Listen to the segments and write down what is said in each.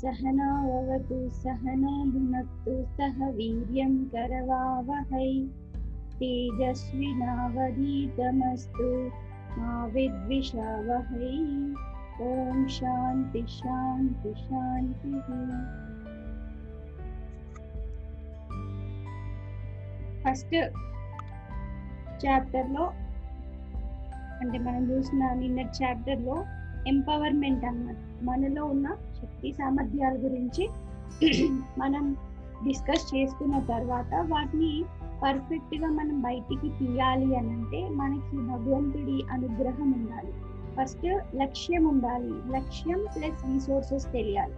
सहनावतु सहनो भुनक्तु सह वीर्यं करवावहै। तेजस्विनावधीतमस्तु मा विद्विषावहै ఓం శాంతి శాంతి శాంతి. ఫస్ట్ చాప్టర్లో అంటే మనం చూసిన నిన్న చాప్టర్లో ఎంపవర్మెంట్ అన్నమాట. మనలో ఉన్న శక్తి సామర్థ్యాల గురించి మనం డిస్కస్ చేసుకున్న తర్వాత వాటిని పర్ఫెక్ట్గా మనం బయటికి తీయాలి అని అంటే మనకి భగవంతుడి అనుగ్రహం ఉండాలి. ఫస్ట్ లక్ష్యం ఉండాలి. లక్ష్యం ప్లస్ రిసోర్సెస్ తెలియాలి.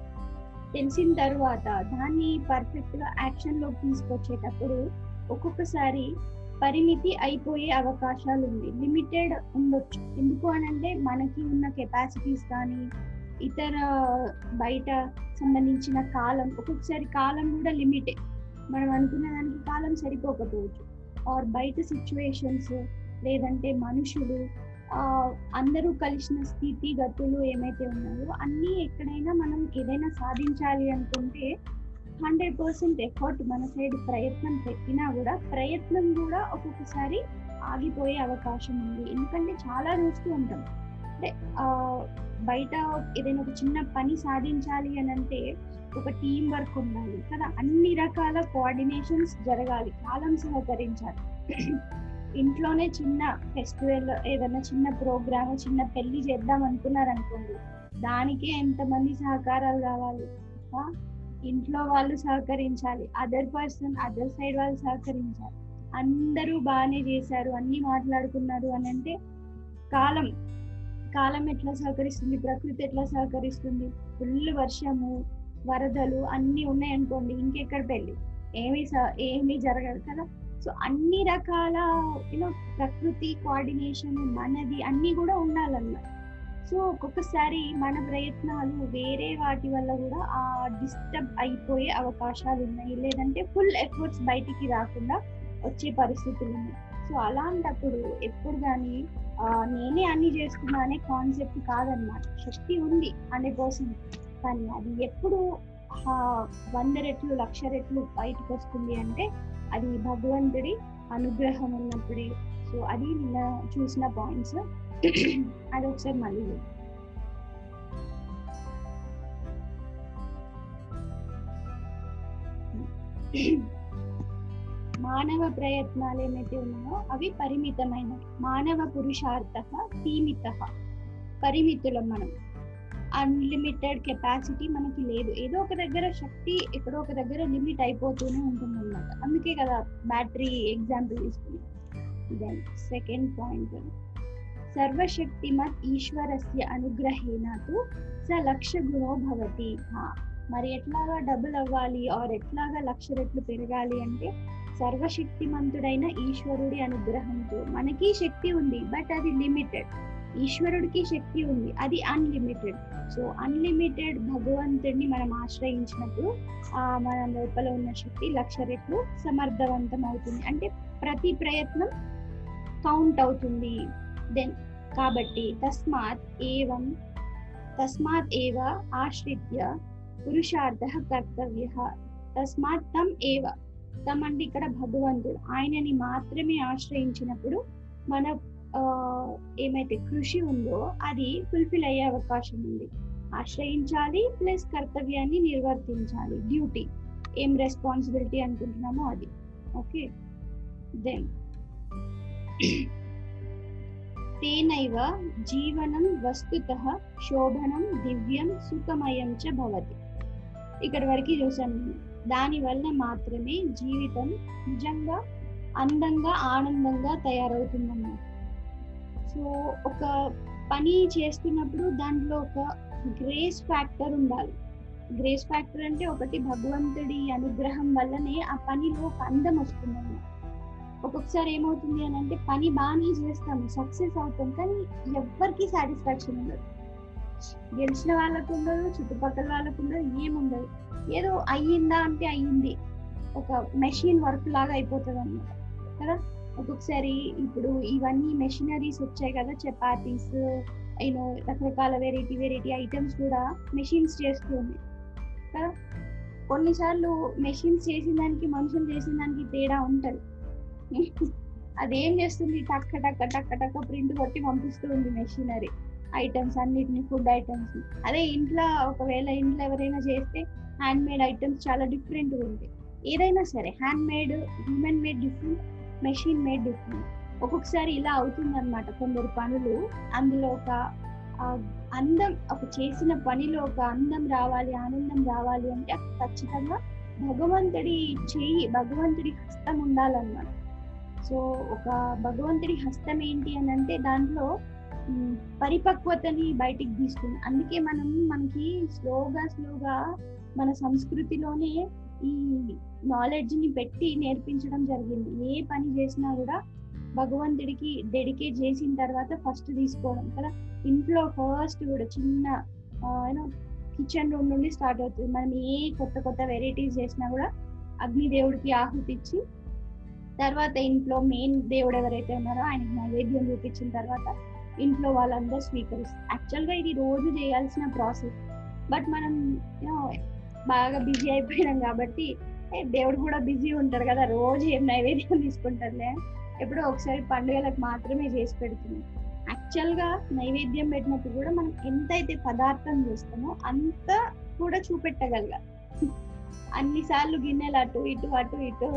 తెలిసిన తర్వాత దాన్ని పర్ఫెక్ట్గా యాక్షన్లోకి తీసుకొచ్చేటప్పుడు ఒక్కొక్కసారి పరిమితి అయిపోయే అవకాశాలు ఉంది. లిమిటెడ్ ఉండొచ్చు. ఎందుకు అని అంటే మనకి ఉన్న కెపాసిటీస్ కానీ ఇతర బయట సంబంధించిన కాలం ఒక్కొక్కసారి కాలం కూడా లిమిటే మనం అనుకున్న దానికి కాలం సరిపోకపోవచ్చు. ఆర్ బయట సిచ్యువేషన్స్ లేదంటే మనుషులు అందరూ కలిసిన స్థితి గతులు ఏమైతే ఉన్నాయో అన్నీ ఎక్కడైనా మనం ఏదైనా సాధించాలి అనుకుంటే హండ్రెడ్ పర్సెంట్ ఎఫర్ట్ మన సైడ్ ప్రయత్నం పెట్టినా కూడా ప్రయత్నం కూడా ఒక్కొక్కసారి ఆగిపోయే అవకాశం ఉంది. ఎందుకంటే చాలా చూస్తూ ఉంటాం. అంటే బయట ఏదైనా ఒక చిన్న పని సాధించాలి అని అంటే ఒక టీం వర్క్ ఉండాలి కదా. అన్ని రకాల కోఆర్డినేషన్స్ జరగాలి. కాలం సహకరించాలి. ఇంట్లోనే చిన్న ఫెస్టివల్ ఏదైనా చిన్న ప్రోగ్రామ్ చిన్న పెళ్ళి చేద్దాం అనుకున్నారు అనుకోండి దానికే ఎంతమంది సహకారాలు కావాలి? ఇంట్లో వాళ్ళు సహకరించాలి అదర్ పర్సన్ అదర్ సైడ్ వాళ్ళు సహకరించాలి. అందరూ బాగానే చేశారు అన్ని మాట్లాడుకున్నారు అని అంటే కాలం కాలం ఎట్లా సహకరిస్తుంది ప్రకృతి ఎట్లా సహకరిస్తుంది ఫుల్ వర్షము వరదలు అన్నీ ఉన్నాయనుకోండి ఇంకెక్కడ పెళ్ళి ఏమి ఏమీ జరగదు కదా? సో అన్ని రకాల యూనో ప్రకృతి కోఆర్డినేషన్ మనది అన్ని కూడా ఉండాలన్నమాట. సో ఒక్కొక్కసారి మన ప్రయత్నాలు వేరే వాటి వల్ల కూడా ఆ డిస్టర్బ్ అయిపోయే అవకాశాలు ఉన్నాయి. లేదంటే ఫుల్ ఎఫర్ట్స్ బయటికి రాకుండా వచ్చే పరిస్థితులు ఉన్నాయి. సో అలాంటప్పుడు ఎప్పుడు కానీ నేనే అన్ని చేస్తున్నా అనే కాన్సెప్ట్ కాదనమాట శక్తి ఉంది హండ్రెడ్ పర్సెంట్ కానీ అది ఎప్పుడు వంద రెట్లు లక్ష రెట్లు బయటకు వస్తుంది అంటే అది భగవంతుడి అనుగ్రహం ఉన్నప్పుడే. సో అది నిన్న చూసిన పాయింట్స్. అది ఒకసారి మళ్ళీ మానవ ప్రయత్నాలు ఏమైతే ఉన్నాయో అవి పరిమితమైనవి. మానవ పురుషార్థ సీమిత పరిమితులం మనం. అన్లిమిటెడ్ కెపాసిటీ మనకి లేదు. ఏదో ఒక దగ్గర శక్తి ఎక్కడో ఒక దగ్గర లిమిట్ అయిపోతూనే ఉంటుంది అనమాట అందుకే కదా బ్యాటరీ ఎగ్జాంపుల్ తీసుకున్నాం. దెన్ సెకండ్ పాయింట్ సర్వశక్తిమత్ ఈశ్వరస్య అనుగ్రహేణ స లక్ష గుణో భవతి. మరి ఎట్లాగా డబుల్ అవ్వాలి ఆర్ ఎట్లాగా లక్ష రెట్లు పెరగాలి అంటే సర్వశక్తిమంతుడైన ఈశ్వరుడి అనుగ్రహంతో మనకి శక్తి ఉంది బట్ అది లిమిటెడ్ ఈశ్వరుడికి శక్తి ఉంది. అది అన్లిమిటెడ్ సో అన్లిమిటెడ్ భగవంతుడిని మనం ఆశ్రయించినప్పుడు ఆ మన లోపల ఉన్న శక్తి లక్ష రెట్లు సమర్థవంతం అవుతుంది అంటే ప్రతి ప్రయత్నం కౌంట్ అవుతుంది. దెన్ కాబట్టి తస్మాత్ ఏవం తస్మాత్ ఏవ ఆశ్రిత్య పురుషార్థ కర్తవ్య. తస్మాత్ తం ఏవ. తమ్ అంటే ఇక్కడ భగవంతుడు. ఆయనని మాత్రమే ఆశ్రయించినప్పుడు మన ఏమైతే కృషి ఉందో అది ఫుల్ఫిల్ అయ్యే అవకాశం ఉంది. ఆశ్రయించాలి ప్లస్ కర్తవ్యాన్ని నిర్వర్తించాలి. డ్యూటీ ఏం రెస్పాన్సిబిలిటీ అనుకుంటున్నామో అది. ఓకే దెన్ తేనైవ జీవనం వస్తుత శోభనం దివ్యం సుఖమయం చ భవతి. ఇక్కడ వరకు చూసాను నేను. దానివల్ల మాత్రమే జీవితం నిజంగా అందంగా ఆనందంగా తయారవుతుందన్నమాట. సో ఒక పని చేస్తున్నప్పుడు దాంట్లో ఒక గ్రేస్ ఫ్యాక్టర్ ఉండాలి. గ్రేస్ ఫ్యాక్టర్ అంటే ఒకటి భగవంతుడి అనుగ్రహం వల్లనే ఆ పనిలో ఒక అందం వస్తుంది ఒక్కొక్కసారి ఏమవుతుంది అని అంటే పని బాగానే చేస్తాము సక్సెస్ అవుతాం కానీ ఎవ్వరికి సాటిస్ఫాక్షన్ ఉండదు. గెలిచిన వాళ్ళకు ఉండదు చుట్టుపక్కల వాళ్ళకు ఉండదు ఏముండదు. ఏదో అయ్యిందా అంటే అయ్యింది. ఒక మెషిన్ వర్క్ లాగా అయిపోతుంది అన్నమాట కదా? ఒక్కొక్కసారి ఇప్పుడు ఇవన్నీ మెషినరీస్ వచ్చాయి కదా చపాతీస్ యూనో రకరకాల వెరైటీ వెరైటీ ఐటమ్స్ కూడా మెషిన్స్ చేస్తుంది కదా కొన్నిసార్లు మెషిన్స్ చేసిన దానికి మనుషులు చేసిన దానికి తేడా ఉంటది అదేం చేస్తుంది టక్క టక్క టక్క టక్క ప్రింట్ కొట్టి పంపిస్తూ ఉంది మెషినరీ ఐటమ్స్ అన్నిటిని ఫుడ్ ఐటమ్స్ అదే ఇంట్లో ఒకవేళ ఇంట్లో ఎవరైనా చేస్తే హ్యాండ్ మేడ్ ఐటమ్స్ చాలా డిఫరెంట్ ఉంది ఏదైనా సరే hand made human made different machine made different ఒక్కొక్కసారి ఇలా అవుతుంది అనమాట కొందరు పనులు అందులో ఒక అందం ఒక చేసిన పనిలో ఒక అందం రావాలి ఆనందం రావాలి అంటే ఖచ్చితంగా భగవంతుడి చెయ్యి భగవంతుడి హస్తం ఉండాలన్నమాట. సో ఒక భగవంతుడి హస్తం ఏంటి అని అంటే దాంట్లో పరిపక్వతని బయటికి తీసుకుంది. అందుకే మనం మనకి స్లోగా స్లోగా మన సంస్కృతిలోనే ఈ నాలెడ్జ్ని పెట్టి నేర్పించడం జరిగింది. ఏ పని చేసినా కూడా భగవంతుడికి డెడికేట్ చేసిన తర్వాత ఫస్ట్ తీసుకోవడం. కదా? ఇంట్లో ఫస్ట్ కూడా చిన్న యూనో కిచెన్ రూమ్ నుండి స్టార్ట్ అవుతుంది. మనం ఏ కొత్త కొత్త వెరైటీస్ చేసినా కూడా అగ్నిదేవుడికి ఆహుతి ఇచ్చి తర్వాత ఇంట్లో మెయిన్ దేవుడు ఎవరైతే ఉన్నారో ఆయనకి నైవేద్యం చూపించిన తర్వాత ఇంట్లో వాళ్ళందరూ స్వీకరిస్తారు. యాక్చువల్గా ఇది రోజు చేయాల్సిన ప్రాసెస్ బట్ మనం బాగా బిజీ అయిపోయినాం కాబట్టి దేవుడు కూడా బిజీ ఉంటారు కదా రోజు ఏం నైవేద్యం తీసుకుంటారులే. ఎప్పుడో ఒకసారి పండుగలకు మాత్రమే చేసి పెడుతున్నాం యాక్చువల్గా నైవేద్యం పెట్టినప్పుడు కూడా మనం ఎంతైతే పదార్థం చేస్తామో అంత కూడా చూపెట్టగలగాలి అన్నిసార్లు గిన్నెలు అటు ఇటు అటు ఇటు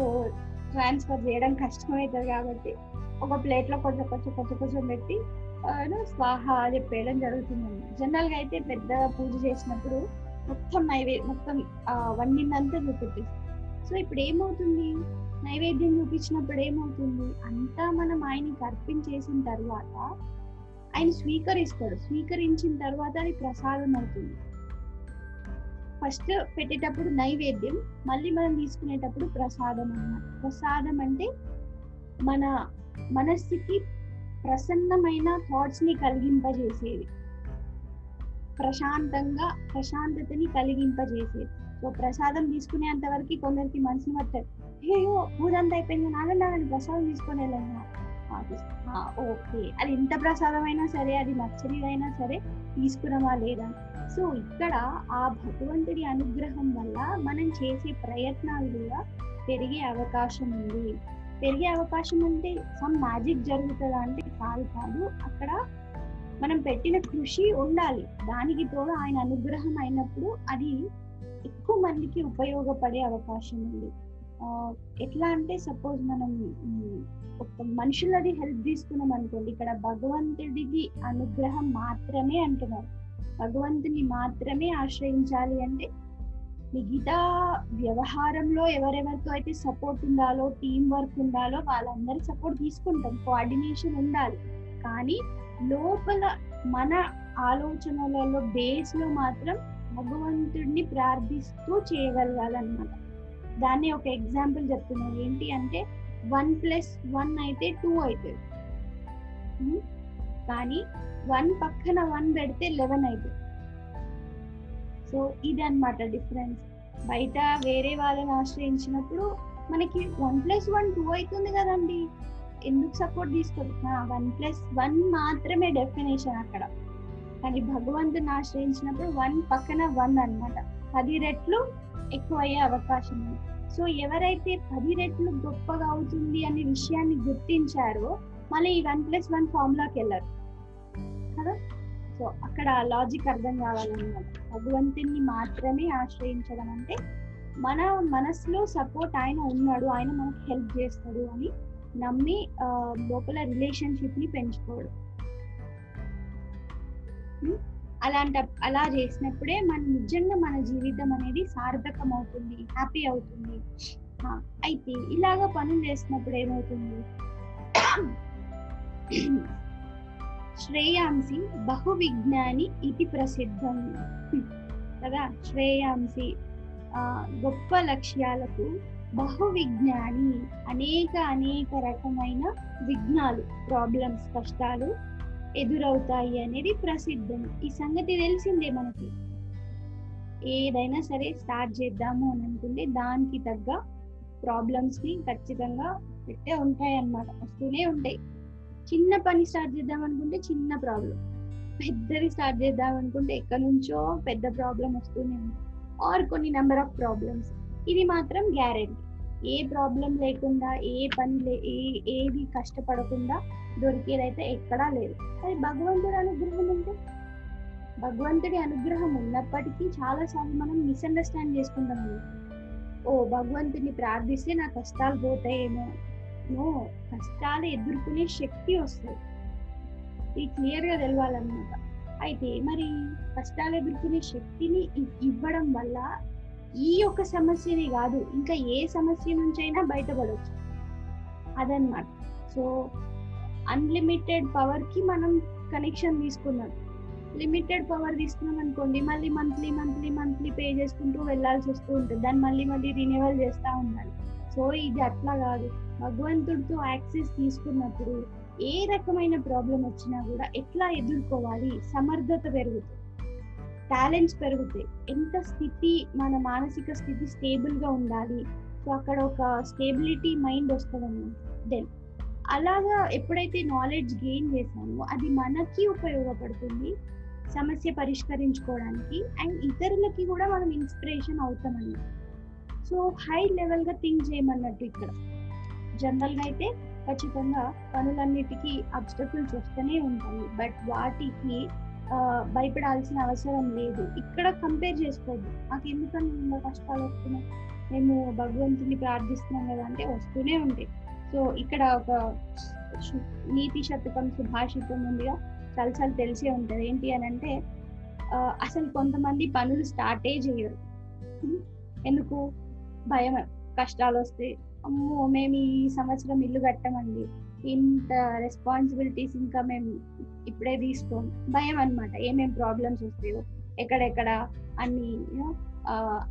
ట్రాన్స్ఫర్ చేయడం కష్టమవుతుంది కాబట్టి ఒక ప్లేట్లో కొంచెం కొంచెం కొంచెం కొంచెం పెట్టి స్వాహ చెప్పేయడం జరుగుతుందండి జనరల్గా అయితే పెద్ద పూజ చేసినప్పుడు మొత్తం నైవే మొత్తం ఆ, వండిందంతా చూపెట్టేస్తాం సో ఇప్పుడు ఏమవుతుంది నైవేద్యం చూపించినప్పుడు ఏమవుతుంది? అంతా మనం ఆయనకి అర్పించేసిన తర్వాత ఆయన స్వీకరిస్తాడు. స్వీకరించిన తర్వాత అది ప్రసాదం అవుతుంది ఫస్ట్ పెట్టేటప్పుడు నైవేద్యం మళ్ళీ మనం తీసుకునేటప్పుడు ప్రసాదం అన్నమాట ప్రసాదం అంటే మన మనస్సుకి ప్రసన్నమైన థాట్స్ని కలిగింపజేసేది. ప్రశాంతంగా ప్రశాంతతని కలిగింపజేసేది. సో ప్రసాదం తీసుకునేంత వరకు కొందరికి మనసు పట్టదు అయ్యో ఊరంతా అయిపోయింది నాగండి ప్రసాదం తీసుకొని ఓకే. అది ఎంత ప్రసాదం అయినా సరే అది నచ్చనిదైనా సరే తీసుకురామా లేదా? సో ఇక్కడ ఆ భగవంతుడి అనుగ్రహం వల్ల మనం చేసే ప్రయత్నాలు కూడా పెరిగే అవకాశం ఉంది. పెరిగే అవకాశం అంటే సమ్ మ్యాజిక్ జరుగుతుందా అంటే కాదు కాదు. అక్కడ మనం పెట్టిన కృషి ఉండాలి. దానికి తోడు ఆయన అనుగ్రహం అయినప్పుడు అది ఎక్కువ మందికి ఉపయోగపడే అవకాశం ఉంది. ఎట్లా అంటే సపోజ్ మనం ఒక మనుషులది హెల్ప్ తీసుకున్నాం అనుకోండి ఇక్కడ భగవంతుడికి అనుగ్రహం మాత్రమే అంటున్నారు. భగవంతుని మాత్రమే ఆశ్రయించాలి అంటే మిగతా వ్యవహారంలో ఎవరెవరితో అయితే సపోర్ట్ ఉండాలో టీం వర్క్ ఉండాలో వాళ్ళందరి సపోర్ట్ తీసుకుంటాం. కోఆర్డినేషన్ ఉండాలి. కానీ లోపల మన ఆలోచనలలో బేస్లో మాత్రం భగవంతుడిని ప్రార్థిస్తూ చేయగలగాలన్నమాట. దాన్ని ఒక ఎగ్జాంపుల్ చెప్తున్నాను. ఏంటి అంటే వన్ ప్లస్ వన్ అయితే టూ అవుతుంది కానీ వన్ పక్కన వన్ పెడితే లెవెన్ అవుతుంది సో ఇది అన్నమాట డిఫరెన్స్. బయట వేరే వాళ్ళని ఆశ్రయించినప్పుడు మనకి వన్ ప్లస్ వన్ టూ అవుతుంది కదండి. ఎందుకు సపోర్ట్ తీసుకోదు? వన్ ప్లస్ వన్ మాత్రమే డెఫినేషన్ అక్కడ. కానీ భగవంతుని ఆశ్రయించినప్పుడు వన్ పక్కన వన్ అన్నమాట. పది రెట్లు ఎక్కువ అయ్యే అవకాశం ఉంది. సో ఎవరైతే పది రెట్లు గొప్పగా అవుతుంది అనే విషయాన్ని గుర్తించారో మళ్ళీ ఈ వన్ ప్లస్ వన్ ఫామ్లోకి వెళ్ళరు. కదా? సో అక్కడ లాజిక్ అర్థం కావాలన్నమాట. భగవంతుని మాత్రమే ఆశ్రయించడం అంటే మన మనసులో సపోర్ట్ ఆయన ఉన్నాడు ఆయన మనకు హెల్ప్ చేస్తాడు అని నమ్మి ఆ, లోపల రిలేషన్షిప్ని పెంచుకోవడం అలాంట అలా చేసినప్పుడే మన నిజంగా మన జీవితం అనేది సార్థకం అవుతుంది హ్యాపీ అవుతుంది. అయితే ఇలాగ పనులు చేసినప్పుడు ఏమవుతుంది? శ్రేయాంసి బహు విజ్ఞాని ఇది ప్రసిద్ధం కదా? శ్రేయాంసి గొప్ప లక్ష్యాలకు బహు విజ్ఞాని అనేక అనేక రకమైన విఘ్నాలు ప్రాబ్లమ్స్ కష్టాలు ఎదురవుతాయి అనేది ప్రసిద్ధం. ఈ సంగతి తెలిసిందే మనకి. ఏదైనా సరే స్టార్ట్ చేద్దాము అని అనుకుంటే దానికి తగ్గ ప్రాబ్లమ్స్ని ఖచ్చితంగా పెట్టే ఉంటాయి అన్నమాట. వస్తూనే ఉంటాయి. చిన్న పని స్టార్ట్ చేద్దాం అనుకుంటే చిన్న ప్రాబ్లం పెద్దది స్టార్ట్ చేద్దాం అనుకుంటే ఎక్కడి నుంచో పెద్ద ప్రాబ్లం వస్తూనే ఉంది ఆర్ కొన్ని నెంబర్ ఆఫ్ ప్రాబ్లమ్స్ ఇది మాత్రం గ్యారెంటీ. ఏ ప్రాబ్లం లేకుండా ఏ పని లే ఏ ఏది కష్టపడకుండా దొరికేదైతే ఎక్కడా లేదు. అది భగవంతుడి అనుగ్రహం ఉంటే? భగవంతుడి అనుగ్రహం ఉన్నప్పటికీ చాలా సార్లు మనం మిస్అండర్స్టాండ్ చేసుకుంటాం ఓ భగవంతుడిని ప్రార్థిస్తే నా కష్టాలు పోతాయేమో? నో కష్టాలు ఎదుర్కొనే శక్తి వస్తుంది. ఇది క్లియర్గా తెలవాలన్నమాట. అయితే మరి కష్టాలు ఎదుర్కొనే శక్తిని ఇవ్వడం వల్ల ఈ యొక్క సమస్యని కాదు ఇంకా ఏ సమస్య నుంచైనా బయటపడవచ్చు అదనమాట సో అన్లిమిటెడ్ పవర్కి మనం కనెక్షన్ తీసుకున్నాం. లిమిటెడ్ పవర్ తీసుకున్నాం అనుకోండి మళ్ళీ మంత్లీ మంత్లీ మంత్లీ పే చేసుకుంటూ వెళ్ళాల్సి వస్తూ ఉంటుంది. దాన్ని మళ్ళీ మళ్ళీ రినివల్ చేస్తూ ఉండాలి. సో ఇది అట్లా కాదు. భగవంతుడితో యాక్సెస్ తీసుకున్నప్పుడు ఏ రకమైన ప్రాబ్లం వచ్చినా కూడా ఎట్లా ఎదుర్కోవాలి? సమర్థత పెరుగుతుంది. టాలెంట్స్ పెరుగుతాయి. ఎంత స్థితి మన మానసిక స్థితి స్టేబుల్గా ఉండాలి సో అక్కడ ఒక స్టేబిలిటీ మైండ్ వస్తుంది దెన్ అలాగా ఎప్పుడైతే నాలెడ్జ్ గెయిన్ చేసామో అది మనకి ఉపయోగపడుతుంది సమస్య పరిష్కరించుకోవడానికి అండ్ ఇతరులకి కూడా మనం ఇన్స్పిరేషన్ అవుతామన్నమాట. సో హై లెవెల్గా థింక్ చేయమన్నట్టు ఇక్కడ. జనరల్గా అయితే ఖచ్చితంగా పనులన్నిటికీ అబ్స్టకుల్స్ వస్తూనే ఉంటాయి. బట్ వాటికి భయపడాల్సిన అవసరం లేదు. ఇక్కడ కంపేర్ చేసుకోవద్దు. నాకు ఎందుకని ఇంత కష్టాలు వస్తున్నాయి? మేము భగవంతుని ప్రార్థిస్తున్నాం కదా అంటే వస్తూనే ఉంటాయి సో ఇక్కడ ఒక నీతి శతకం సుభాషితం ఉందిగా చాలా తెలిసే ఉంటుంది. ఏంటి అని అంటే అసలు కొంతమంది పనులు స్టార్టే చేయరు. ఎందుకు? భయం కష్టాలు వస్తాయి అమ్మో మేము ఈ సంవత్సరం ఇల్లు కట్టమండి. ఇంత రెస్పాన్సిబిలిటీస్ ఇంకా మేము ఇప్పుడే తీసుకోం. భయం అన్నమాట. ఏమేం ప్రాబ్లమ్స్ వస్తాయో ఎక్కడెక్కడ అన్ని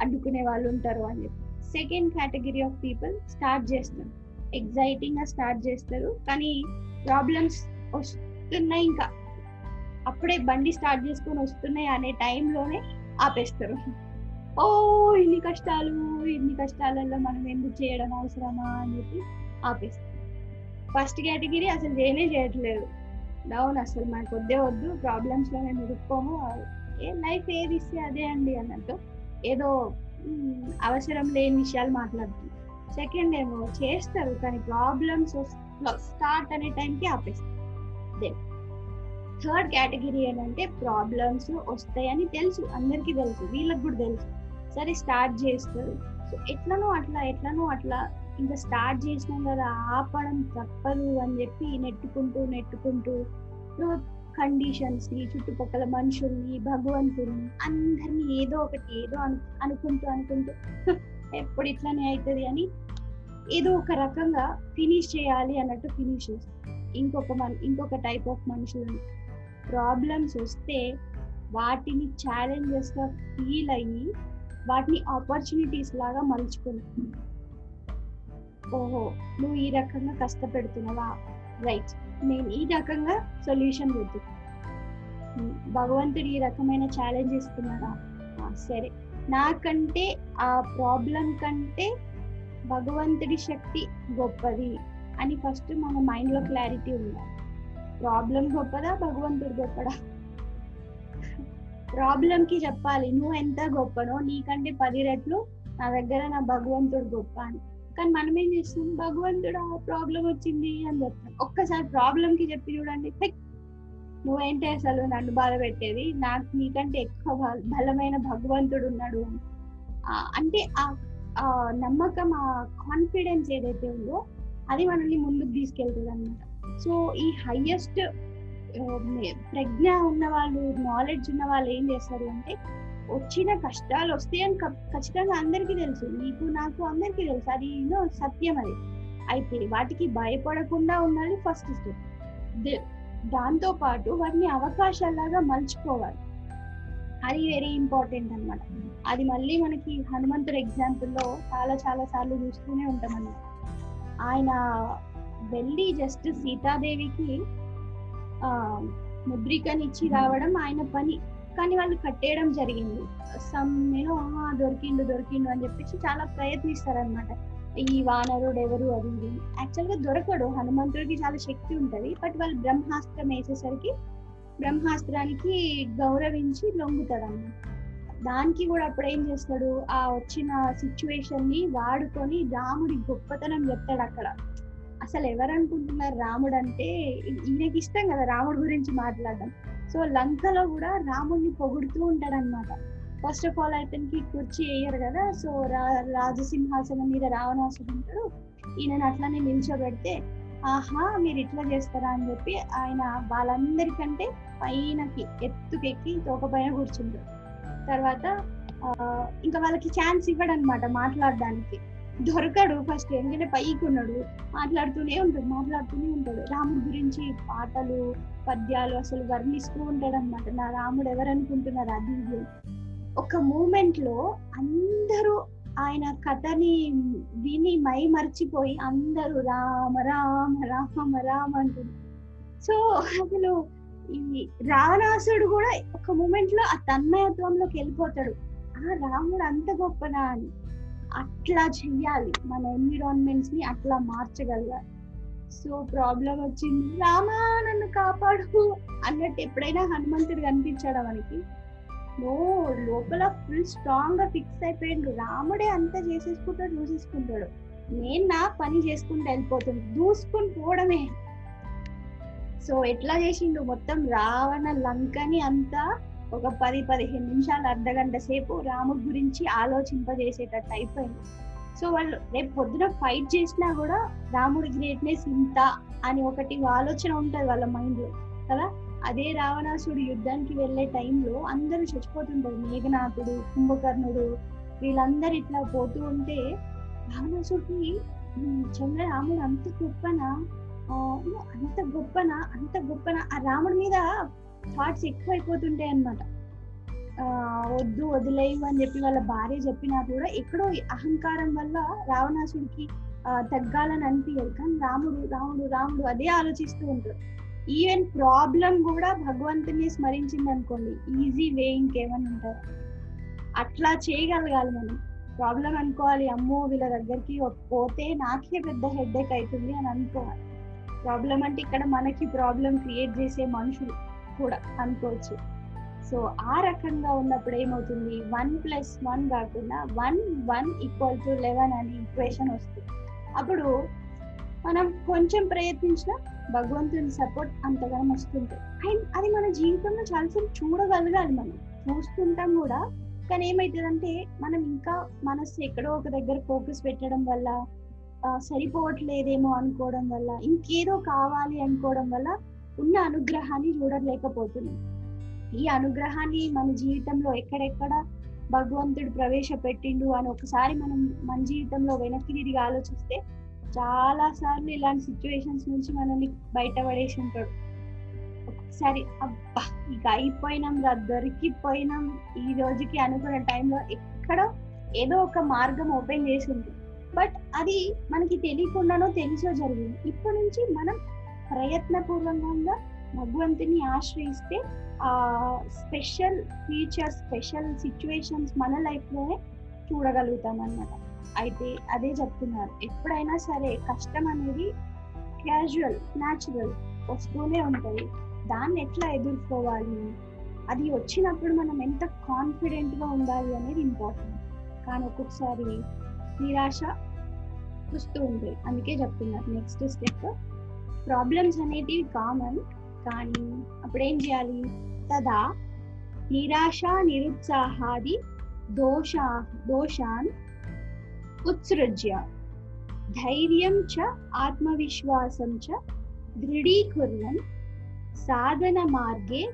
అడ్డుకునే వాళ్ళు ఉంటారు అని చెప్పి. Second category of people start చేస్తారు. ఎగ్జైటింగ్గా స్టార్ట్ చేస్తారు. కానీ ప్రాబ్లమ్స్ వస్తున్నాయి ఇంకా. అప్పుడే బండి స్టార్ట్ చేసుకొని వస్తున్నాయి అనే టైంలోనే ఆపేస్తారు. ఓ ఇన్ని కష్టాలు ఇన్ని కష్టాలలో మనం ఎందుకు చేయడం అవసరమా అని చెప్పి ఆపేస్తారు. ఫస్ట్ కేటగిరీ అసలు చేయనే చేయట్లేదు. డౌన్ అసలు మనకు వద్దే వద్దు ప్రాబ్లమ్స్లో మేము ఇరుక్కోము ఏ లైఫ్ ఏది ఇస్తే అదే అండి అన్నట్టు ఏదో అవసరం లేని విషయాలు మాట్లాడుతుంది. సెకండ్ ఏమో చేస్తారు కానీ ప్రాబ్లమ్స్ స్టార్ట్ అనే టైంకి ఆపేస్తారు. దెన్ థర్డ్ కేటగిరీ ఏంటంటే ప్రాబ్లమ్స్ వస్తాయని తెలుసు అందరికీ తెలుసు వీళ్ళకి కూడా తెలుసు. సరే స్టార్ట్ చేస్తారు. సో ఎట్లనో అట్లా ఎట్లనో అట్లా ఇంకా స్టార్ట్ చేసినాం కదా ఆపడం తప్పదు అని చెప్పి నెట్టుకుంటూ నెట్టుకుంటూ కండిషన్స్ని చుట్టుపక్కల మనుషుల్ని భగవంతుని అందరినీ ఏదో ఒకటి ఏదో అను అనుకుంటూ అనుకుంటూ ఎప్పుడు ఇట్లానే అవుతుంది అని ఏదో ఒక రకంగా ఫినిష్ చేయాలి అన్నట్టు ఫినిష్ చేస్తాం. ఇంకొక మన ఇంకొక టైప్ ఆఫ్ మనుషులు ప్రాబ్లమ్స్ వస్తే వాటిని ఛాలెంజెస్గా ఫీల్ అయ్యి వాటిని ఆపర్చునిటీస్ లాగా మలుచుకుంటాం ఓహో నువ్వు ఈ రకంగా కష్టపెడుతున్నావా? రైట్. నేను ఈ రకంగా సొల్యూషన్ వెతుకు భగవంతుడు ఈ రకమైన ఛాలెంజ్ ఇస్తున్నారా సరే. నాకంటే ఆ ప్రాబ్లం కంటే భగవంతుడి శక్తి గొప్పది అని ఫస్ట్ మన మైండ్లో క్లారిటీ ఉండాలి ప్రాబ్లం గొప్పదా? భగవంతుడు గొప్పదా ప్రాబ్లం కి చెప్పాలి. నువ్వు ఎంత గొప్పనో నీకంటే పది రెట్లు నా దగ్గర నా భగవంతుడు గొప్ప అని. కానీ మనం ఏం చేస్తాం భగవంతుడు ఆ ప్రాబ్లం వచ్చింది అని చెప్తాం. ఒక్కసారి ప్రాబ్లం కి చెప్పి చూడండి. నువ్వేంటి అసలు నన్ను బాధ పెట్టేది? నాకు నీకంటే ఎక్కువ బలమైన భగవంతుడు ఉన్నాడు అంటే ఆ నమ్మకం ఆ కాన్ఫిడెన్స్ ఏదైతే ఉందో అది మనల్ని ముందుకు తీసుకెళ్తుంది అనమాట సో ఈ హయ్యెస్ట్ ప్రజ్ఞ ఉన్న వాళ్ళు నాలెడ్జ్ ఉన్న వాళ్ళు ఏం చేస్తారు అంటే వచ్చిన కష్టాలు వస్తాయని ఖ- ఖచ్చితంగా అందరికీ తెలుసు. నీకు నాకు అందరికీ తెలుసు. అది సత్యం అది. అయితే వాటికి భయపడకుండా ఉండాలి ఫస్ట్ స్టెప్ దాంతో పాటు వాటిని అవకాశాలాగా మలుచుకోవాలి. అది వెరీ ఇంపార్టెంట్ అన్నమాట. అది మళ్ళీ మనకి హనుమంతుడు ఎగ్జాంపుల్లో చాలా చాలా సార్లు చూస్తూనే ఉంటాం అన్నమాట ఆయన వెళ్ళి జస్ట్ సీతాదేవికి ముద్రికనిచ్చి రావడం ఆయన పని. కానీ వాళ్ళు కట్టేయడం జరిగింది. సమ్ నేను దొరికిండు దొరికిండు అని చెప్పేసి చాలా ప్రయత్నిస్తారనమాట ఈ వానరుడు ఎవరు అది ఇది. దొరకడు. హనుమంతుడికి చాలా శక్తి ఉంటుంది. బట్ వాళ్ళు బ్రహ్మాస్త్రం వేసేసరికి బ్రహ్మాస్త్రానికి గౌరవించి లొంగుతాడు అన్నమాట దానికి కూడా అప్పుడు ఏం చేస్తాడు? ఆ వచ్చిన సిచ్యువేషన్ని వాడుకొని రాముడి గొప్పతనం చెప్తాడు అక్కడ. అసలు ఎవరు అనుకుంటున్నారు రాముడు అంటే ఈయనకి ఇష్టం కదా రాముడి గురించి మాట్లాడడం. సో లంకలో కూడా రాముడిని పొగుడుతూ ఉంటాడు అనమాట ఫస్ట్ ఆఫ్ ఆల్ అతనికి కుర్చీ వేయరు కదా సో రా రాజసింహాసనం మీద రావణాసుడు ఉంటాడు. ఈయనను అట్లానే నిల్చోబెడితే ఆహా మీరు ఇట్లా చేస్తారా? అని చెప్పి ఆయన వాళ్ళందరికంటే పైనకి ఎత్తుకెక్కి తోక పైన తర్వాత ఇంకా వాళ్ళకి ఛాన్స్ ఇవ్వడనమాట మాట్లాడడానికి. దొరకడు. ఫస్ట్ ఎందుకంటే పైకి ఉన్నాడు. మాట్లాడుతూనే ఉంటాడు మాట్లాడుతూనే ఉంటాడు. రాముడి గురించి పాటలు పద్యాలు అసలు వర్ణిస్తూ ఉంటాడు అనమాట నా రాముడు ఎవరనుకుంటున్నారు అది ఇది ఒక మూమెంట్లో అందరూ ఆయన కథని విని మై మర్చిపోయి అందరూ రామ రామ రామ రామ అంటున్నారు. సో అసలు ఈ రావణాసుడు కూడా ఒక మూమెంట్లో ఆ తన్మయత్వంలోకి వెళ్ళిపోతాడు. ఆ రాముడు అంత గొప్పనా అని అట్లా చెయ్యాలి. మన ఎన్విరాన్మెంట్స్ని అట్లా మార్చగలగాలి. సో ప్రాబ్లం వచ్చింది రామా నన్ను కాపాడు అన్నట్టు ఎప్పుడైనా హనుమంతుడు కనిపించాడా మనకి? నో లోపల ఫుల్ స్ట్రాంగ్గా ఫిక్స్ అయిపోయిండు. రాముడే అంతా చేసేసుకుంటాడు చూసేసుకుంటాడు. నేను నా పని చేసుకుంటూ వెళ్ళిపోతుంది దూసుకొని పోవడమే. సో ఎట్లా చేసిండు? మొత్తం రావణ లంకని అంతా ఒక పది పదిహేను నిమిషాలు అర్ధ గంట సేపు రాముడి గురించి ఆలోచింపజేసేటట్టు అయిపోయింది. సో వాళ్ళు రేపు పొద్దున ఫైట్ చేసినా కూడా రాముడి గ్రేట్నెస్ ఇంత అని ఒకటి ఆలోచన ఉంటుంది వాళ్ళ మైండ్లో కదా? అదే రావణాసుడు యుద్ధానికి వెళ్ళే టైంలో అందరూ చచ్చిపోతుంటారు. మేఘనాథుడు కుంభకర్ణుడు వీళ్ళందరూ ఇట్లా పోతూ ఉంటే రావణాసుడికి చంద్రరాముడు రాముడు అంత గొప్పనా? అంత గొప్పనా? అంత గొప్పనా? ఆ రాముడి మీద థాట్స్ ఎక్కువైపోతుంటాయి అన్నమాట. వద్దు వదిలేయు అని చెప్పి వాళ్ళ భార్య చెప్పినా కూడా ఎక్కడో అహంకారం వల్ల రావణాసుడికి తగ్గాలని అనిపించదు కానీ రాముడు రాముడు రాముడు అదే ఆలోచిస్తూ ఉంటాడు. ఈవెన్ ప్రాబ్లం కూడా భగవంతుని స్మరించింది అనుకోండి. ఈజీ వే ఇంకేమని ఉంటారు అట్లా చేయగలగాలి మనం. ప్రాబ్లం అనుకోవాలి అమ్మో వీళ్ళ దగ్గరికి పోతే నాకే పెద్ద హెడ్ఏక్ అవుతుంది అని అనుకోవాలి. ప్రాబ్లం అంటే ఇక్కడ మనకి ప్రాబ్లం క్రియేట్ చేసే మనుషులు. కూడా అనుకోవచ్చు. సో ఆ రకంగా ఉన్నప్పుడు ఏమవుతుంది? వన్ ప్లస్ వన్ కాకుండా one one equal to eleven అనే ఈక్వేషన్ వస్తుంది. అప్పుడు మనం కొంచెం ప్రయత్నించినా భగవంతుని సపోర్ట్ అంతగానం వస్తుంటుంది. అండ్ అది మన జీవితంలో చాలాసార్లు చూడగలగాలి మనం. చూస్తుంటాం కూడా కానీ ఏమవుతుందంటే మనం ఇంకా మనసు ఎక్కడో ఒక దగ్గర ఫోకస్ పెట్టడం వల్ల సరిపోవట్లేదేమో అనుకోవడం వల్ల ఇంకేదో కావాలి అనుకోవడం వల్ల ఉన్న అనుగ్రహాన్ని చూడలేకపోతున్నాం. ఈ అనుగ్రహాన్ని మన జీవితంలో ఎక్కడెక్కడ భగవంతుడు ప్రవేశపెట్టిండు అని ఒకసారి మనం మన జీవితంలో వెనక్కి తిరిగి ఆలోచిస్తే చాలా సార్లు ఇలాంటి సిచ్యువేషన్స్ నుంచి మనల్ని బయటపడేసి ఉంటాడు. ఒకసారి అబ్బా ఇక అయిపోయినాం రా దొరికిపోయినాం. ఈ రోజుకి అనుకున్న టైంలో ఎక్కడో ఏదో ఒక మార్గం ఓపెన్ చేసి ఉంది. బట్ అది మనకి తెలియకుండానో తెలిసో జరిగింది. ఇప్పటి నుంచి మనం ప్రయత్నపూర్వకంగా భగవంతుని ఆశ్రయిస్తే ఆ స్పెషల్ ఫీచర్స్ స్పెషల్ సిచ్యువేషన్స్ మన లైఫ్లోనే చూడగలుగుతాం అన్నమాట అయితే అదే చెప్తున్నారు. ఎప్పుడైనా సరే కష్టం అనేది క్యాజువల్ న్యాచురల్ వస్తూనే ఉంటుంది. దాన్ని ఎట్లా ఎదుర్కోవాలి? అది వచ్చినప్పుడు మనం ఎంత కాన్ఫిడెంట్గా ఉండాలి అనేది ఇంపార్టెంట్. కానీ ఒక్కొక్కసారి నిరాశ వస్తూ ఉంటుంది. అందుకే చెప్తున్నారు. నెక్స్ట్ స్టెప్ ప్రాబ్లమ్స్ అనేటివి కామన్ కానీ అప్పుడు ఏం చేయాలి? తదా నిరాశ నిరుత్సాహాది దోషా దోషాన్ ఉత్సృజ్య. ధైర్యం చ ఆత్మవిశ్వాసం చ దృఢీకుర్వన్ సాధన మార్గే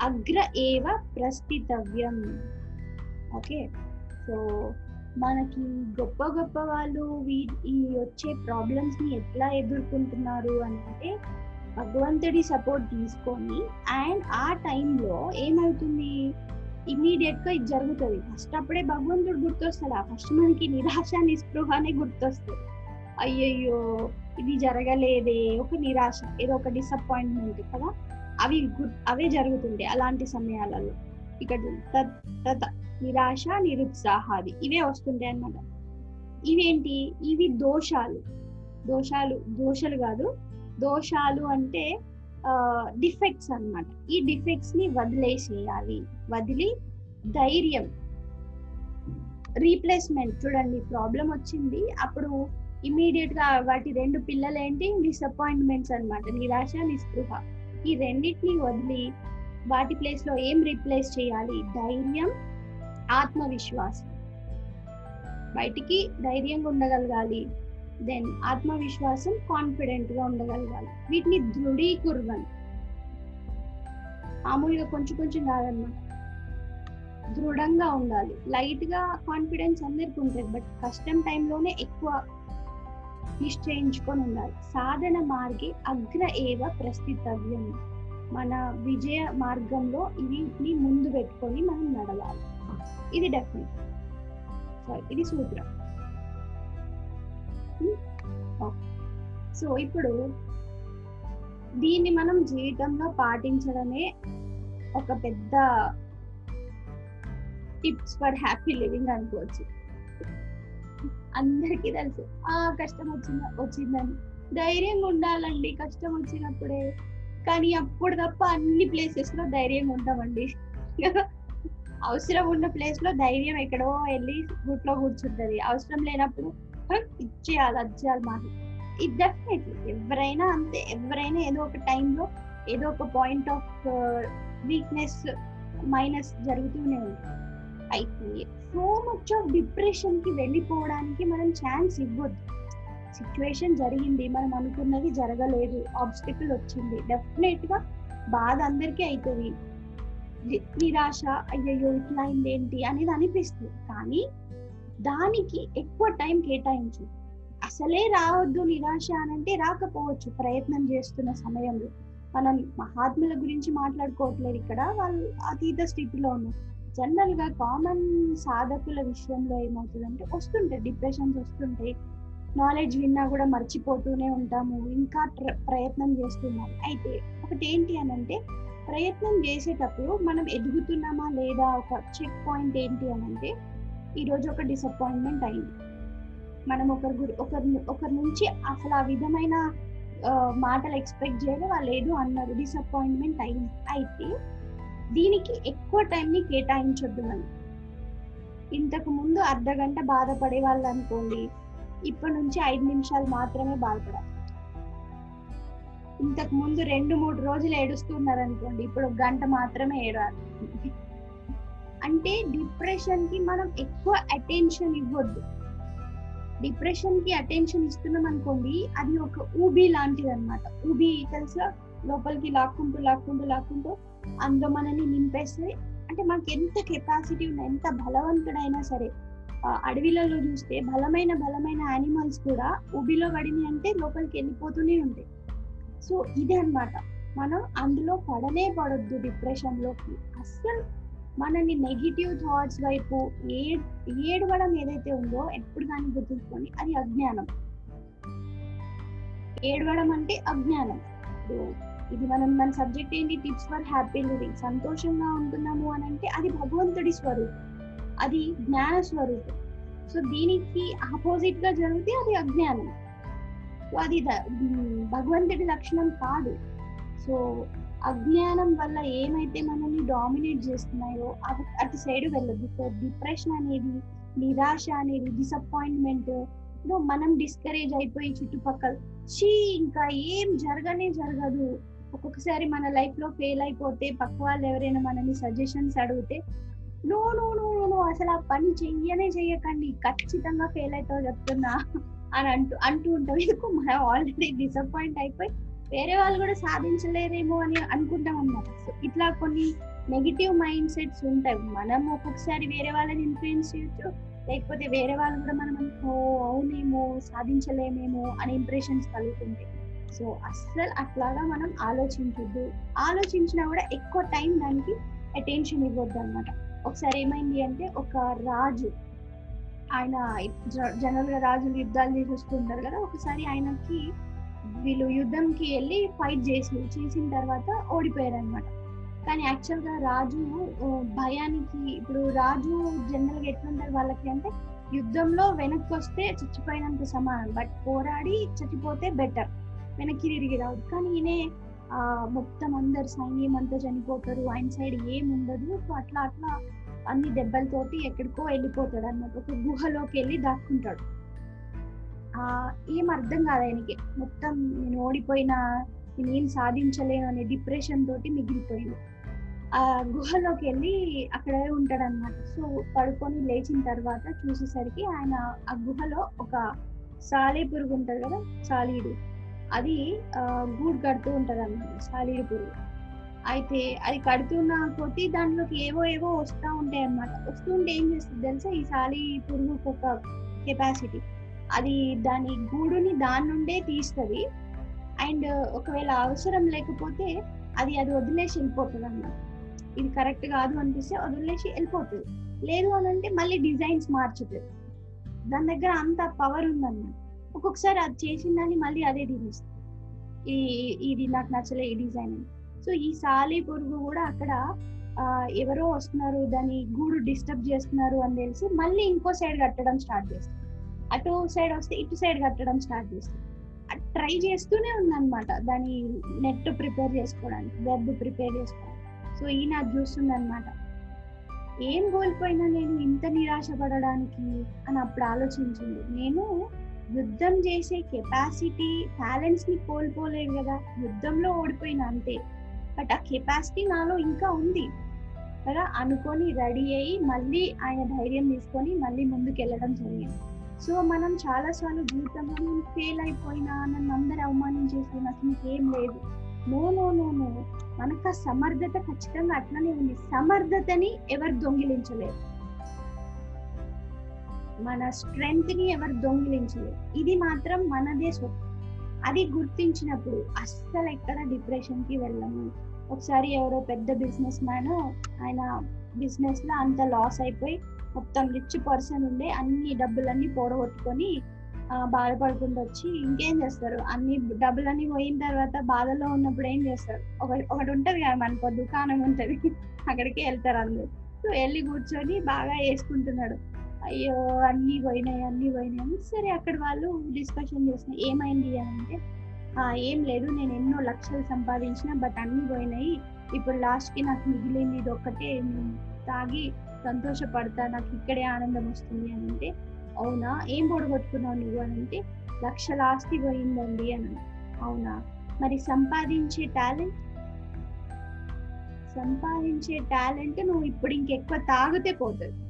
అగ్ర ఏవ ప్రస్థితవ్యం. ఓకే? సో మనకి గొప్ప గొప్ప వాళ్ళు వీ- ఈ వచ్చే ప్రాబ్లమ్స్ని ఎట్లా ఎదుర్కొంటున్నారు అంటే భగవంతుడి సపోర్ట్ తీసుకొని అండ్ ఆ టైంలో ఏమవుతుంది? ఇమీడియట్గా ఇది జరుగుతుంది. ఫస్ట్ అప్పుడే భగవంతుడు గుర్తొస్తాడా? ఫస్ట్ మనకి నిరాశ నిస్పృహనే గుర్తొస్తుంది. అయ్యయ్యో ఇది జరగలేదే. ఒక నిరాశ ఏదో ఒక డిసప్పాయింట్మెంట్ కదా. అవి అవే జరుగుతుంటాయి అలాంటి సమయాలలో. ఇక్కడ తత్ తత నిరాశ నిరుత్సాహాది. ఇవే వస్తుంటాయి అన్నమాట. ఇవేంటి? ఇవి దోషాలు. దోషాలు దోషాలు కాదు. దోషాలు అంటే డిఫెక్ట్స్ అన్నమాట. ఈ డిఫెక్ట్స్ని వదిలేసేయాలి. వదిలి ధైర్యం. రీప్లేస్మెంట్. చూడండి ప్రాబ్లం వచ్చింది. అప్పుడు ఇమీడియట్గా వాటి రెండు పిల్లలు ఏంటి డిసప్పాయింట్మెంట్స్ అన్నమాట. నిరాశ నిస్పృహ. ఈ రెండింటిని వదిలి వాటి ప్లేస్లో ఏం రీప్లేస్ చేయాలి? ధైర్యం ఆత్మవిశ్వాసం. బయటికి ధైర్యంగా ఉండగలగాలి. దెన్ ఆత్మవిశ్వాసం కాన్ఫిడెంట్గా ఉండగలగాలి. వీటిని దృఢీకుర్వన్ మామూలుగా కొంచెం కొంచెం కాదనమాట దృఢంగా ఉండాలి. లైట్గా కాన్ఫిడెన్స్ అందరికి ఉంటుంది. బట్ కష్టం టైంలోనే ఎక్కువ నిశ్చయించుకొని ఉండాలి. సాధన మార్గే అగ్ర ఏవ ప్రస్థితవ్యం. మన విజయ మార్గంలో వీటిని ముందు పెట్టుకొని మనం నడవాలి. ఇది డెఫినెట్. సారీ ఇది సూత్రం సో hmm? ఇప్పుడు దీన్ని మనం జీవితంలో పాటించడమే ఒక పెద్ద టిప్స్ ఫర్ హ్యాపీ లివింగ్ అనుకోవచ్చు. అందరికీ తెలుసు. ఆ కష్టం వచ్చిందా వచ్చిందని. ధైర్యంగా ఉండాలండి. కష్టం వచ్చినప్పుడే. కానీ అప్పుడు తప్ప అన్ని ప్లేసెస్లో ధైర్యంగా ఉంటామండి అవసరం ఉన్న ప్లేస్లో ధైర్యం ఎక్కడో వెళ్ళి గుట్లో కూర్చుంటది. అవసరం లేనప్పుడు ఇచ్చేయాలి అది చేయాలి మాకు. ఇది డెఫినెట్లీ ఎవరైనా అంతే ఎవరైనా ఏదో ఒక టైంలో ఏదో ఒక పాయింట్ ఆఫ్ వీక్నెస్ మైనస్ జరుగుతూనే ఉంటుంది. అయితే సో మచ్ ఆఫ్ డిప్రెషన్కి వెళ్ళిపోవడానికి మనం ఛాన్స్ ఇవ్వద్దు. సిచ్యువేషన్ జరిగింది మనం అనుకున్నది జరగలేదు ఆబ్స్టికల్ వచ్చింది డెఫినెట్గా బాధ అందరికీ అవుతుంది నిరాశ అయ్యయ్యో ఇట్లా అయింది ఏంటి అనేది అనిపిస్తుంది. కానీ దానికి ఎక్కువ టైం కేటాయించు. అసలే రావద్దు నిరాశ అనంటే రాకపోవచ్చు ప్రయత్నం చేస్తున్న సమయంలో. మనం మహాత్ముల గురించి మాట్లాడుకోవట్లేదు ఇక్కడ. వాళ్ళు అతీత స్థితిలో ఉన్నారు. జనరల్గా కామన్ సాధకుల విషయంలో ఏమవుతుందంటే వస్తుంటాయి డిప్రెషన్స్ వస్తుంటాయి. నాలెడ్జ్ విన్నా కూడా మర్చిపోతూనే ఉంటాము. ఇంకా ప్రయత్నం చేస్తున్నాం అయితే ఒకటి ఏంటి అని అంటే ప్రయత్నం చేసేటప్పుడు మనం ఎదుగుతున్నామా లేదా ఒక చెక్ పాయింట్ ఏంటి అని అంటే ఈరోజు ఒక డిసప్పాయింట్మెంట్ అయింది. మనం ఒకరి గురి ఒకరి ఒకరి నుంచి అసలు ఆ విధమైన మాటలు ఎక్స్పెక్ట్ చేయలే వాళ్ళు ఏదో అన్నారు. డిసప్పాయింట్మెంట్ అయింది. అయితే దీనికి ఎక్కువ టైంని కేటాయించొద్దు మనం. ఇంతకు ముందు అర్ధ గంట బాధపడే వాళ్ళు అనుకోండి ఇప్పటి నుంచి ఐదు నిమిషాలు మాత్రమే బాధపడాలి. ఇంతకు ముందు రెండు మూడు రోజులు ఏడుస్తున్నారు అనుకోండి ఇప్పుడు గంట మాత్రమే ఏడాలి. అంటే డిప్రెషన్కి మనం ఎక్కువ అటెన్షన్ ఇవ్వద్దు. డిప్రెషన్కి అటెన్షన్ ఇస్తున్నాం అనుకోండి అది ఒక ఊబీ లాంటిది అనమాట ఊబీ తెలుసా? లోపలికి లాక్కుంటూ లాక్కుంటూ లాక్కుంటూ అందులో మనల్ని నింపేస్తే అంటే మనకి ఎంత కెపాసిటీ ఉన్నా ఎంత బలవంతుడైనా సరే అడవిలలో చూస్తే బలమైన బలమైన యానిమల్స్ కూడా ఊబిలో పడినాయి అంటే లోపలికి వెళ్ళిపోతూనే ఉంటాయి. సో ఇదే అన్నమాట. మనం అందులో పడనే పడొద్దు డిప్రెషన్లోకి. అస్సలు మనని నెగిటివ్ థాట్స్ వైపు ఏ ఏడవడం ఏదైతే ఉందో ఎప్పుడు దాన్ని గుర్తుంచుకొని అది అజ్ఞానం. ఏడవడం అంటే అజ్ఞానం. ఇది మనం మన సబ్జెక్ట్ ఏంటి? టిప్స్ ఫర్ హ్యాపీ లివింగ్ సంతోషంగా ఉంటున్నాము అని అంటే అది భగవంతుడి స్వరూపం. అది జ్ఞాన స్వరూపం. సో దీనికి ఆపోజిట్గా జరిగితే అది అజ్ఞానం. తప్పు అది భగవంతుడి లక్షణం కాదు. సో అజ్ఞానం వల్ల ఏమైతే మనల్ని డామినేట్ చేస్తున్నాయో అటు అటు సైడ్ వెళ్ళదు సో డిప్రెషన్ అనేది నిరాశ అనేది డిసప్పాయింట్మెంట్ మనం డిస్కరేజ్ అయిపోయి చుట్టుపక్కల చీ ఇంకా ఏం జరగనే జరగదు. ఒక్కొక్కసారి మన లైఫ్లో ఫెయిల్ అయిపోతే పక్క వాళ్ళు ఎవరైనా మనల్ని సజెషన్స్ అడిగితే నో నో నో నో అసలు ఆ పని చెయ్యనే చెయ్యకండి. ఖచ్చితంగా ఫెయిల్ అవుతావు చెప్తున్నా. అని అంటూ అంటూ ఉంటాం. ఎందుకు? మనం ఆల్రెడీ డిసప్పాయింట్ అయిపోయి వేరే వాళ్ళు కూడా సాధించలేరేమో అని అనుకుంటాం అన్నమాట. సో ఇట్లా కొన్ని నెగిటివ్ మైండ్ సెట్స్ ఉంటాయి. మనం ఒక్కొక్కసారి వేరే వాళ్ళని ఇన్ఫ్లుయెన్స్ చేయొచ్చు. లేకపోతే వేరే వాళ్ళు కూడా మనం అనుకో అవునేమో సాధించలేమేమో అని ఇంప్రెషన్స్ కలుగుతుంటాయి. సో అస్సలు అట్లాగా మనం ఆలోచించొద్దు. ఆలోచించినా కూడా ఎక్కువ టైం దానికి అటెన్షన్ ఇవ్వద్దు అనమాట ఒకసారి ఏమైంది అంటే ఒక రాజు ఆయన జనరల్గా రాజులు యుద్ధాలు చేసి వస్తుంటారు కదా ఒకసారి ఆయనకి వీళ్ళు యుద్ధంకి వెళ్ళి ఫైట్ చేసి చేసిన తర్వాత ఓడిపోయారు అనమాట కానీ యాక్చువల్గా రాజు భయానికి ఇప్పుడు రాజు జనరల్గా ఎట్లుంటారు వాళ్ళకి అంటే యుద్ధంలో వెనక్కి వస్తే చచ్చిపోయినంత సమానం బట్ పోరాడి చచ్చిపోతే బెటర్ వెనక్కి తిరిగి రాదు. కానీ ఈయనే మొత్తం అందరు సైన్యం అంతా చనిపోతారు ఆయన సైడ్ ఏం ఉండదు సో అట్లా అట్లా అన్ని దెబ్బలతోటి ఎక్కడికో వెళ్ళిపోతాడు అన్నమాట. ఒక గుహలోకి వెళ్ళి దాక్కుంటాడు. ఆ ఏం అర్థం కాదు ఆయనకి. మొత్తం నేను ఓడిపోయినా నేను ఏం సాధించలేను అనే డిప్రెషన్ తోటి మిగిలిపోయింది ఆ గుహలోకి వెళ్ళి అక్కడే ఉంటాడు అనమాట సో పడుకొని లేచిన తర్వాత చూసేసరికి ఆయన ఆ గుహలో ఒక సాలే పురుగు ఉంటది కదా సాలీడు. అది గూడు కడుతూ ఉంటుంది అనమాట సాలీడు పురుగు. అయితే అది కడుతున్న కొద్దీ దాంట్లోకి ఏవో ఏవో వస్తూ ఉంటాయి అన్నమాట. వస్తుంటే ఏం చేస్తుంది తెలుసా? ఈ సాలి పురుగుకు ఒక కెపాసిటీ అది దాని గూడుని దాని నుండే తీస్తుంది. అండ్ ఒకవేళ అవసరం లేకపోతే అది అది వదిలేసి వెళ్ళిపోతుంది అన్నమాట. ఇది కరెక్ట్ కాదు అనిపిస్తే వదిలేసి వెళ్ళిపోతుంది. లేదు అని అంటే మళ్ళీ డిజైన్స్ మార్చుతుంది. దాని దగ్గర అంత పవర్ ఉందన్నమాట. ఒక్కొక్కసారి అది చేసిందని మళ్ళీ అదే తీస్తుంది ఈ ఇది నాకు నచ్చలే ఈ డిజైన్ అని. సో ఈ సాలి పురుగు కూడా అక్కడ ఎవరో వస్తున్నారు దాని గూడు డిస్టర్బ్ చేస్తున్నారు అని తెలిసి మళ్ళీ ఇంకో సైడ్ కట్టడం స్టార్ట్ చేస్తుంది. అటు సైడ్ వస్తే ఇటు సైడ్ కట్టడం స్టార్ట్ చేస్తుంది. ట్రై చేస్తూనే ఉందన్నమాట దాని నెట్ ప్రిపేర్ చేసుకోవడానికి వెబ్ ప్రిపేర్ చేసుకోవడానికి. సో ఈయన అది చూస్తుందన్నమాట. ఏం కోల్పోయినా నేను ఇంత నిరాశ పడడానికి అని అప్పుడు ఆలోచించింది. నేను యుద్ధం చేసే కెపాసిటీ టాలెంట్స్ని కోల్పోలేదు కదా యుద్ధంలో ఓడిపోయిన అంతే. బట్ ఆ కెపాసిటీ నాలో ఇంకా ఉంది. కదా అనుకొని రెడీ అయ్యి మళ్ళీ ఆయన ధైర్యం తీసుకొని మళ్ళీ ముందుకు వెళ్ళడం జరిగింది. సో మనం చాలా సార్లు జీవితంలో నేను ఫెయిల్ అయిపోయినా నన్ను అందరు అవమానించేసి నాకు ఇంకేం లేదు. No no no no. మనకు ఆ సమర్థత ఖచ్చితంగా అట్లనే ఉంది. సమర్థతని ఎవరు దొంగిలించలేరు. మన స్ట్రెంగ్త్ని ఎవరు దొంగిలించలేరు. ఇది మాత్రం మనదే సొత్తు అది గుర్తించినప్పుడు అస్సలు ఎక్కడ డిప్రెషన్కి వెళ్ళము. ఒకసారి ఎవరో పెద్ద బిజినెస్ మ్యాన్ ఆయన బిజినెస్లో అంత లాస్ అయిపోయి మొత్తం రిచ్ పర్సన్ ఉండే అన్ని డబ్బులన్నీ పోడగొట్టుకొని బాధపడుకుంటూ వచ్చి ఇంకేం చేస్తారు? అన్ని డబ్బులన్నీ పోయిన తర్వాత బాధలో ఉన్నప్పుడు ఏం చేస్తారు? ఒక ఒకటి ఉంటుంది కదా మనకు దుకాణం ఉంటుంది. అక్కడికి వెళ్తారు అందరు. సో వెళ్ళి కూర్చొని బాగా వేసుకుంటున్నాడు. అయ్యో అన్ని పోయినాయి అన్ని పోయినాయి సరే అక్కడ వాళ్ళు డిస్కషన్ చేసిన ఏమైంది అని అంటే ఏం లేదు నేను ఎన్నో లక్షలు సంపాదించిన బట్ అన్ని పోయినాయి. ఇప్పుడు లాస్ట్కి నాకు మిగిలింది ఇది ఒక్కటే. తాగి సంతోషపడతా నాకు ఇక్కడే ఆనందం వస్తుంది అని అంటే అవునా? ఏం పొడగొట్టుకున్నావు నువ్వు? అని అంటే లక్షల ఆస్తి పోయిందండి అని అవునా? మరి సంపాదించే టాలెంట్ సంపాదించే టాలెంట్ నువ్వు ఇప్పుడు ఇంకెక్కువ తాగితే పోతుంది.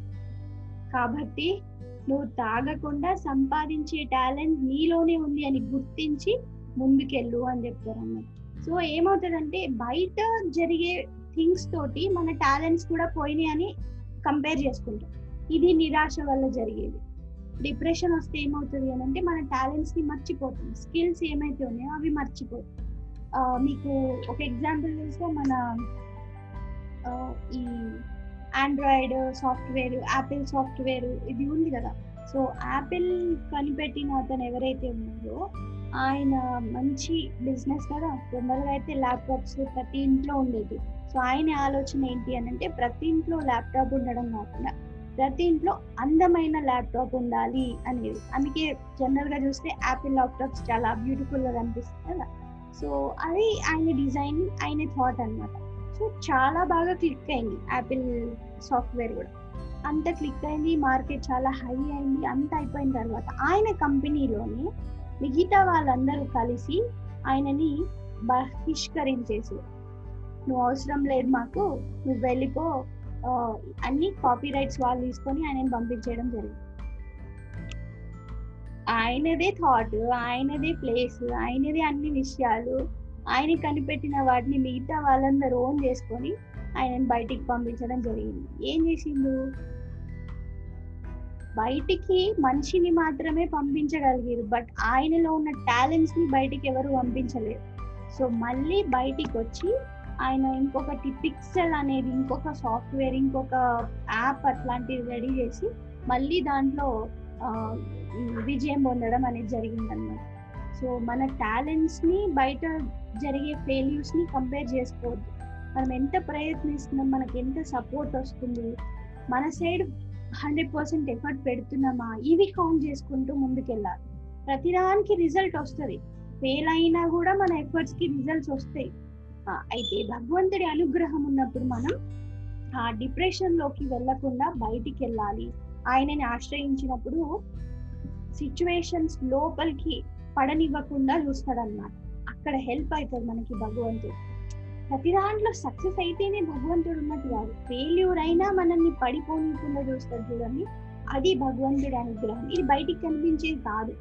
కాబట్టి నువ్వు తాగకుండా సంపాదించే టాలెంట్ నీలోనే ఉంది అని గుర్తించి ముందుకెళ్ళు అని చెప్తారు అన్నమాట సో ఏమవుతుందంటే బయట జరిగే థింగ్స్ తోటి మన టాలెంట్స్ కూడా పోయినాయి అని కంపేర్ చేసుకుంటాం. ఇది నిరాశ వల్ల జరిగేది. డిప్రెషన్ వస్తే ఏమవుతుంది అని అంటే మన టాలెంట్స్ని మర్చిపోతాం. స్కిల్స్ ఏమైతే ఉన్నాయో అవి మర్చిపోతాం. మీకు ఒక ఎగ్జాంపుల్ చూస్తే మన ఈ ఆండ్రాయిడ్ సాఫ్ట్వేర్ యాపిల్ సాఫ్ట్వేర్ ఇది ఉంది కదా. సో యాపిల్ కనిపెట్టిన అతను ఎవరైతే ఉన్నారో ఆయన మంచి బిజినెస్ కదా. తొందరగా అయితే ల్యాప్టాప్స్ ప్రతి ఇంట్లో ఉండేది. సో ఆయన ఆలోచన ఏంటి అని అంటే ప్రతి ఇంట్లో ల్యాప్టాప్ ఉండడం కాకుండా ప్రతి ఇంట్లో అందమైన ల్యాప్టాప్ ఉండాలి అనేది. అందుకే జనరల్గా చూస్తే యాపిల్ ల్యాప్టాప్స్ చాలా బ్యూటిఫుల్గా కనిపిస్తుంది కదా. సో అది ఆయన డిజైన్ ఆయన థాట్ అన్నమాట. సో చాలా బాగా క్లిక్ అయింది యాపిల్ సాఫ్ట్వేర్ కూడా. అంత క్లిక్ అయింది మార్కెట్ చాలా హై అయింది అంత అయిపోయిన తర్వాత ఆయన కంపెనీలోని మిగతా వాళ్ళందరూ కలిసి ఆయనని బహిష్కరించేసి నువ్వు అవసరం లేదు మాకు నువ్వు వెళ్ళిపో అన్ని కాపీ రైట్స్ వాళ్ళు తీసుకొని ఆయనని పంపించేయడం జరిగింది. ఆయనదే థాట్ ఆయనదే ప్లేస్ ఆయనదే అన్ని విషయాలు ఆయన కనిపెట్టిన వాటిని మిగతా వాళ్ళందరూ ఓన్ చేసుకొని ఆయనని బయటికి పంపించడం జరిగింది. ఏం చేసిండు? బయటికి మనిషిని మాత్రమే పంపించగలిగారు బట్ ఆయనలో ఉన్న టాలెంట్స్ని బయటికి ఎవరు పంపించలేరు. సో మళ్ళీ బయటికి వచ్చి ఆయన ఇంకొకటి పిక్సెల్ అనేది ఇంకొక సాఫ్ట్వేర్ ఇంకొక యాప్ అట్లాంటివి రెడీ చేసి మళ్ళీ దాంట్లో విజయం పొందడం అనేది జరిగిందన్నమాట. సో మన టాలెంట్స్ని బయట జరిగే ఫెయిల్యూర్స్ని కంపేర్ చేసుకోవద్దు. మనం ఎంత ప్రయత్నిస్తున్నాం మనకి ఎంత సపోర్ట్ వస్తుంది మన సైడ్ హండ్రెడ్ పర్సెంట్ ఎఫర్ట్ పెడుతున్నామా ఇవి కౌంట్ చేసుకుంటూ ముందుకెళ్ళాలి. ప్రతిదానికి రిజల్ట్ వస్తుంది. ఫెయిల్ అయినా కూడా మన ఎఫర్ట్స్కి రిజల్ట్స్ వస్తాయి. అయితే భగవంతుడి అనుగ్రహం ఉన్నప్పుడు మనం ఆ డిప్రెషన్లోకి వెళ్ళకుండా బయటికి వెళ్ళాలి ఆయనని ఆశ్రయించినప్పుడు సిచ్యువేషన్స్ లోపలికి పడనివ్వకుండా చూస్తాడన్నమాట. అక్కడ హెల్ప్ అవుతుంది మనకి భగవంతుడు. ప్రతి దాంట్లో సక్సెస్ అయితేనే భగవంతుడు ఉన్నట్టు కాదు. ఫెయిల్యూర్ అయినా మనల్ని పడిపోనికుండా చూస్తాడు చూడండి. అది భగవంతుడి అనుగ్రహం. ఇది బయటికి కనిపించేది కాదు.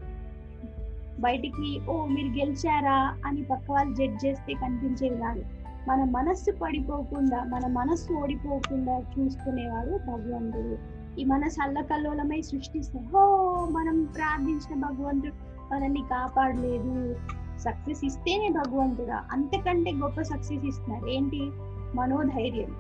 బయటికి ఓ మీరు గెలిచారా? అని పక్క వాళ్ళు జడ్జ్ చేస్తే కనిపించేది కాదు. మన మనస్సు పడిపోకుండా మన మనస్సు ఓడిపోకుండా చూసుకునేవాడు భగవంతుడు. ఈ మనసు అల్లకల్లోలమై సృష్టిస్తే హో మనం ప్రార్థించిన భగవంతుడు మనల్ని కాపాడలేదు. సక్సెస్ ఇస్తేనే భగవంతుడా? అంతకంటే గొప్ప సక్సెస్ ఇస్తున్నారు. ఏంటి? మనోధైర్యం.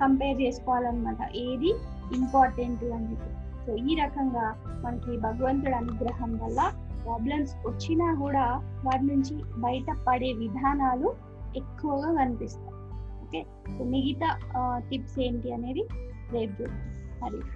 కంపేర్ చేసుకోవాలన్నమాట. ఏది? ఇంపార్టెంట్ అని చెప్పి. సో ఈ రకంగా మనకి భగవంతుడి అనుగ్రహం వల్ల ప్రాబ్లమ్స్ వచ్చినా కూడా వాటి నుంచి బయటపడే విధానాలు ఎక్కువగా కనిపిస్తాయి. ఓకే? సో మిగతా టిప్స్ ఏంటి అనేది రేపు చూద్దాం. హరి